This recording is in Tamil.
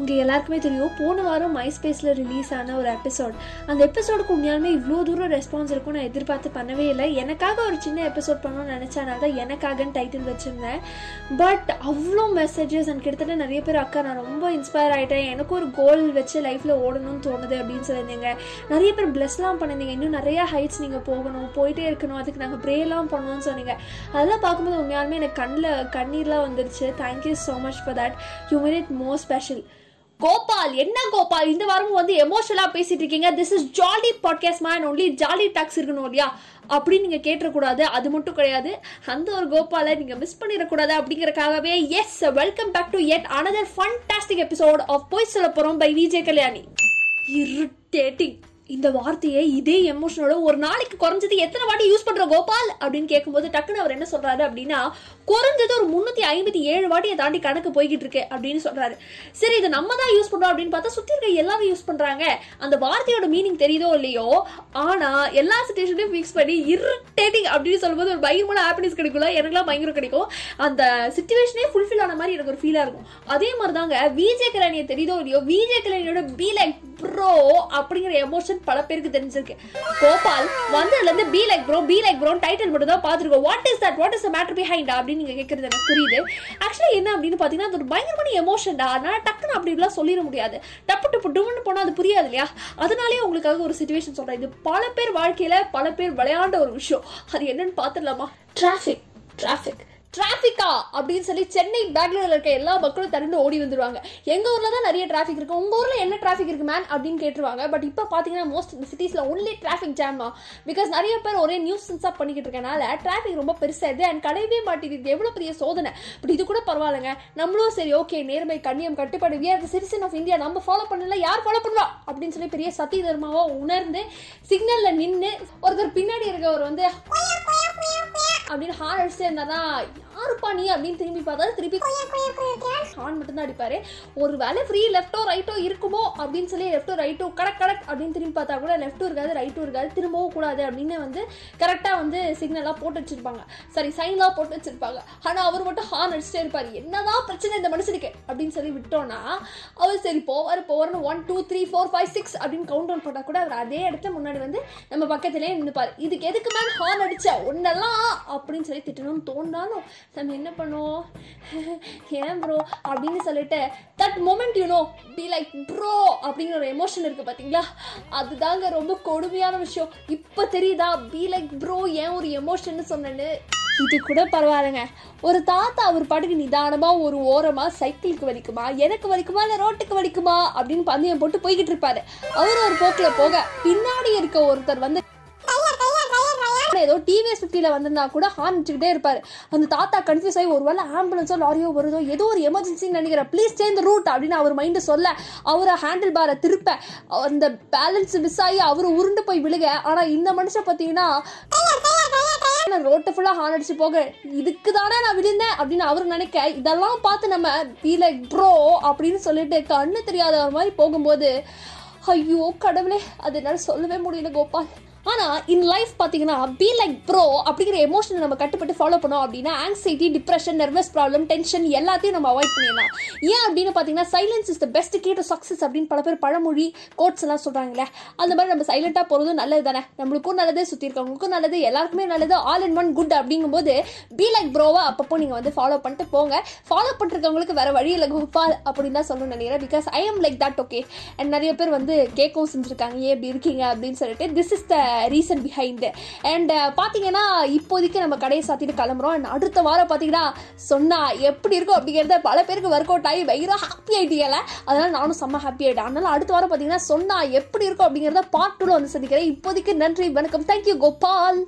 உங்கள் எல்லாருக்குமே தெரியும் போன வாரம் மை ஸ்பேஸில் ரிலீஸ் ஆன ஒரு எபிசோட் அந்த எபிசோடுக்கு உண்மையாலுமே இவ்வளோ தூரம் ரெஸ்பான்ஸ் இருக்கும் நான் எதிர்பார்த்து பண்ணவே இல்லை. எனக்காக ஒரு சின்ன எபிசோட் பண்ணணும்னு நினச்சனால தான் எனக்காகன்னு டைட்டில் வச்சுருந்தேன். பட் அவ்வளோ மெசேஜஸ் அண்ட் கிட்டத்தட்ட நிறைய பேர் அக்கா நான் ரொம்ப இன்ஸ்பயர் ஆகிட்டேன் எனக்கு ஒரு கோல் வச்சு லைஃப்பில் ஓடணும்னு தோணுது அப்படின்னு சொல்லியிருந்தீங்க. நிறைய பேர் பிளஸ்லாம் பண்ணியிருந்தீங்க. இன்னும் நிறையா ஹைட்ஸ் நீங்கள் போகணும் போயிட்டே இருக்கணும். அதுக்கு நாங்கள் ப்ரேலாம் பண்ணணும்னு சொன்னீங்க. அதெல்லாம் பார்க்கும்போது உண்மையாலுமே எனக்கு கண்ணில் கண்ணீர்லாம் வந்துருச்சு. Thank you so much for that you made it more special Gopal என்ன கோபால்? இந்த வாரமும் வந்து எமோஷனலா பேசிட்டு இருக்கீங்க. This is jolly podcast man only jolly talks இருக்கணும் இல்லையா? அப்படின்னு நீங்க கேட்டக்கூடாது அது மட்டும் கிடையாது. அந்த ஒரு கோபாலை நீங்க மிஸ் பண்ணிடக்கூடாது அப்படிங்கறக்காகவே yes welcome back to yet another fantastic episode of போய் சொல்ல போறோம் பை விஜய் கல்யாணி இரிட்டேட்டிங் இந்த வார்த்தையை இதே எமோஷனோட ஒரு நாளைக்கு குறைஞ்சது எத்தனை வாட்டி யூஸ் பண்ற கோபால்? அப்படின்னு கேட்கும்போது டக்குன்னு அவர் என்ன சொல்றாரு அப்படின்னா குறைஞ்சது ஒரு முன்னூத்தி ஐம்பத்தி ஏழு வாட்டியை தாண்டி கணக்கு போய்கிட்டு இருக்கு அப்படின்னு சொல்றாரு. சரி இதை நம்ம தான் யூஸ் பண்றோம் அப்படின்னு பார்த்தா சுத்தி இருக்க எல்லாரும் யூஸ் பண்றாங்க. அந்த வார்த்தையோட மீனிங் தெரியுதோ இல்லையோ? ஆனா எல்லா சுச்சுவேஷனையும் ஃபிக்ஸ் பண்ணி இரிட்டேட்டிங் அப்படின்னு சொல்லும்போது ஒரு பயங்கரமான ஹாப்பினஸ் கிடைக்கும்ல. எனக்குலாம் பயங்கரம் கிடைக்கும். அந்த சுச்சுவேஷனே ஃபுல்ஃபில் ஆன மாதிரி எனக்கு ஒரு ஃபீலா இருக்கும். அதே மாதிரி தாங்க விஜய் கல்யாணியை தெரியுதோ இல்லையோ? விஜய் கல்யாணியோட பி லைக் ப்ரோ அப்படிங்கிற எமோஷன் பல பேருக்கு தெரிஞ்சிருக்கு. கோபால் வந்ததுல இருந்து be like bro be like bro title மட்டும் தான் பார்த்துருக்கோம் what is that what is matter behind அப்படின்னு நீங்க கேட்குறது எனக்கு புரியுது. ஆக்சுவலி என்ன அப்படின்னு பாத்தீங்கன்னா அது ஒரு பயங்கரமான எமோஷன்டா அதனால டக்குன்னு அப்படி இப்படிலாம் சொல்லிட முடியாது. டப்பு டப்பு டுன்னு போனா அது புரியாது இல்லையா? அதனாலே உங்களுக்காக ஒரு சுச்சுவேஷன் சொல்றேன். இது பல பேர் வாழ்க்கையில பல பேர் விளையாண்ட ஒரு விஷயம். அது என்னன்னு பாத்துடலாமா டிராஃபிக் டிராஃபிக் டிராஃபிக்கா அப்படின்னு சொல்லி சென்னை பெங்களூர்ல இருக்க எல்லா மக்களும் திரண்டு ஓடி வந்துருவாங்க. எங்க ஊர்ல தான் நிறைய டிராஃபிக் இருக்கு. உங்க ஊர்ல என்ன டிராஃபிக் இருக்கு மேன் அப்படின்னு கேட்டுருவாங்க. பட் இப்போ பாத்தீங்கன்னா மோஸ்ட் சிட்டிஸ்ல ஒன்லி டிராஃபிக் ஜாம் தான். பிகாஸ் நிறைய பேர் ஒரே நியூஸ் சென்ஸா பண்ணிக்கிட்டு இருக்கனால டிராஃபிக் ரொம்ப பெருசா இது அண்ட் கிடையவே மாட்டேங்குது. எவ்வளவு பெரிய சோதனை? பட் இது கூட பரவாயில்லைங்க. நம்மளும் சரி ஓகே நேர்மை கண்ணியம் கட்டுப்பாடு. We are citizen of India நம்ம ஃபாலோ பண்ணல யார் ஃபாலோ பண்ணுவா? அப்படின்னு சொல்லி பெரிய சத்திய தர்மாவா உணர்ந்து சிக்னல்ல நின்று ஒருத்தர் பின்னாடி இருக்கவர் வந்து அப்படின்னு ஹார் அடிச்சுட்டே இருந்தாருன்னா யாருப்பா நீ அப்படின்னு திரும்பி பார்த்தா திருப்பி ஹார்ன் மட்டும் தான் ஒரு வேலை ஃப்ரீ லெஃப்டோ ரைட்டோ இருக்குமோ அப்படின்னு சொல்லி லெஃப்டோ ரைட்டோ கடக் கடக் அப்படின்னு திரும்பி பார்த்தா கூட லெஃப்ட்டும் இருக்காது ரைட்டும் இருக்காது திரும்பவும் கூடாது அப்படின்னு வந்து கரெக்டாக வந்து சிக்னலாக போட்டு வச்சிருப்பாங்க. சரி சைன்லாம் போட்டு வச்சிருப்பாங்க. ஆனால் அவர் மட்டும் ஹார்ன் அடிச்சுட்டே இருப்பார். என்னதான் பிரச்சனை இந்த மனுஷனுக்கு அப்படின்னு சொல்லி விட்டோம்னா அவர் சரி போவார் போவார்னு one two three four five six அப்படின்னு கவுண்ட் டவுன் போட்டால் கூட அவர் அதே இடத்த முன்னாடி வந்து நம்ம பக்கத்திலே நின்றுப்பார் இதுக்கு எதுக்கு மேம் ஹார்ன் அடிச்ச ஒன்னெல்லாம் அப்படின்னு சொல்லி திட்டணும்னு தோணாலும் நம்ம என்ன பண்ணுவோம்? ஏன் ப்ரோ அப்படின்னு சொல்லிட்டு that moment you know be like bro அப்படிங்கிற ஒரு எமோஷன் இருக்குது பார்த்தீங்களா அதுதாங்க ரொம்ப கொடுமையான விஷயம். இப்போ தெரியுதா? பி லைக் ப்ரோ ஏன் ஒரு எமோஷன் சொன்னேன்னு? இது கூட பரவாயில்லைங்க. ஒரு தாத்தா அவர் பாட்டுக்கு நிதானமாக ஒரு ஓரமாக சைக்கிளுக்கு வலிக்குமா? எனக்கு வலிக்குமா? இல்லை ரோட்டுக்கு வலிக்குமா? அப்படின்னு பந்தயம் போட்டு போய்கிட்டு இருப்பாரு. அவர் ஒரு போக்கில் போக பின்னாடி இருக்க ஒருத்தர் வந்து ஏதோ டிவிஎஸ் ஃபிஃப்டியில் வந்திருந்தா கூட ஹார்ன் வச்சுக்கிட்டே இருப்பார். அந்த தாத்தா கன்ஃபியூஸ் ஆகி ஒரு வேளை ஆம்புலன்ஸோ லாரியோ வருதோ ஏதோ ஒரு எமர்ஜென்சின்னு நினைக்கிறேன். ப்ளீஸ் சேஞ்ச் ரூட் அப்படின்னு அவர் மைண்டு சொல்ல அவரை ஹேண்டில் பாரை திருப்ப அந்த பேலன்ஸ் மிஸ் ஆகி அவர் உருண்டு போய் விழுக. ஆனால் இந்த மனுஷன் பார்த்தீங்கன்னா ரோட்டை ஃபுல்லாக ஹார்ன் அடிச்சு போக இதுக்கு தானே நான் விழுந்தேன் அப்படின்னு அவர் நினைக்க இதெல்லாம் பார்த்து நம்ம பி லைக் ப்ரோ அப்படின்னு சொல்லிட்டு கண்ணு தெரியாத மாதிரி போகும்போது ஐயோ கடவுளே அது என்னால் சொல்லவே முடியல கோபால். ஆனால் இன் லைஃப் பார்த்தீங்கன்னா பி லைக் ப்ரோ அப்படிங்கிற எமோஷனை நம்ம கட்டுப்பட்டு ஃபாலோ பண்ணோம் அப்படின்னா anxiety depression nervous problem tension எல்லாத்தையும் நம்ம அவாய்ட் பண்ணிடலாம். ஏன் அப்படின்னு பார்த்தீங்கன்னா silence is the best key to success அப்படின்னு பல பேர் பழமொழி கோட்ஸ் எல்லாம் சொல்கிறாங்களே அந்த மாதிரி நம்ம சைலண்டாக போகிறதும் நல்லது தானே நம்மளுக்கும் நல்லது சுற்றி இருக்கவங்களுக்கும் நல்லது எல்லாருக்குமே நல்லது ஆல் இன் ஒன் குட் அப்படிங்கும்போது பி லைக் ப்ரோவா அப்பப்போ நீங்கள் வந்து ஃபாலோ பண்ணிட்டு போங்க. ஃபாலோ பண்ணிருக்கவங்களுக்கு வேற வழி இல்லை குப்பா அப்படின்னு தான் சொல்லணும்னு நினைக்கிறேன். Because I am like that okay and நிறைய பேர் வந்து கேட்கவும் செஞ்சுருக்காங்க. ஏன் இப்படி இருக்கீங்க அப்படின்னு சொல்லிட்டு this is the reason behind and uh, பார்த்தீங்கன்னா இப்போதைக்கு நம்ம கடையை சாத்திட்டு கிளம்புறோம். அண்ட் அடுத்த வாரம் பார்த்தீங்கன்னா சொன்னா எப்படி இருக்கும் அப்படிங்கிறத பல பேருக்கு ஒர்க் அவுட் ஆகி பயங்கர ஹாப்பி ஆகிட்டீங்கல்ல அதனால நானும் செம்ம ஹாப்பி ஆகிட்டேன் அதனால அடுத்த வாரம் பார்த்தீங்கன்னா சொன்னா எப்படி இருக்கும் அப்படிங்கிறத பார்ட் டூல வந்து சந்திக்கிறேன். இப்போதைக்கு நன்றி வணக்கம். Thank you Gopal.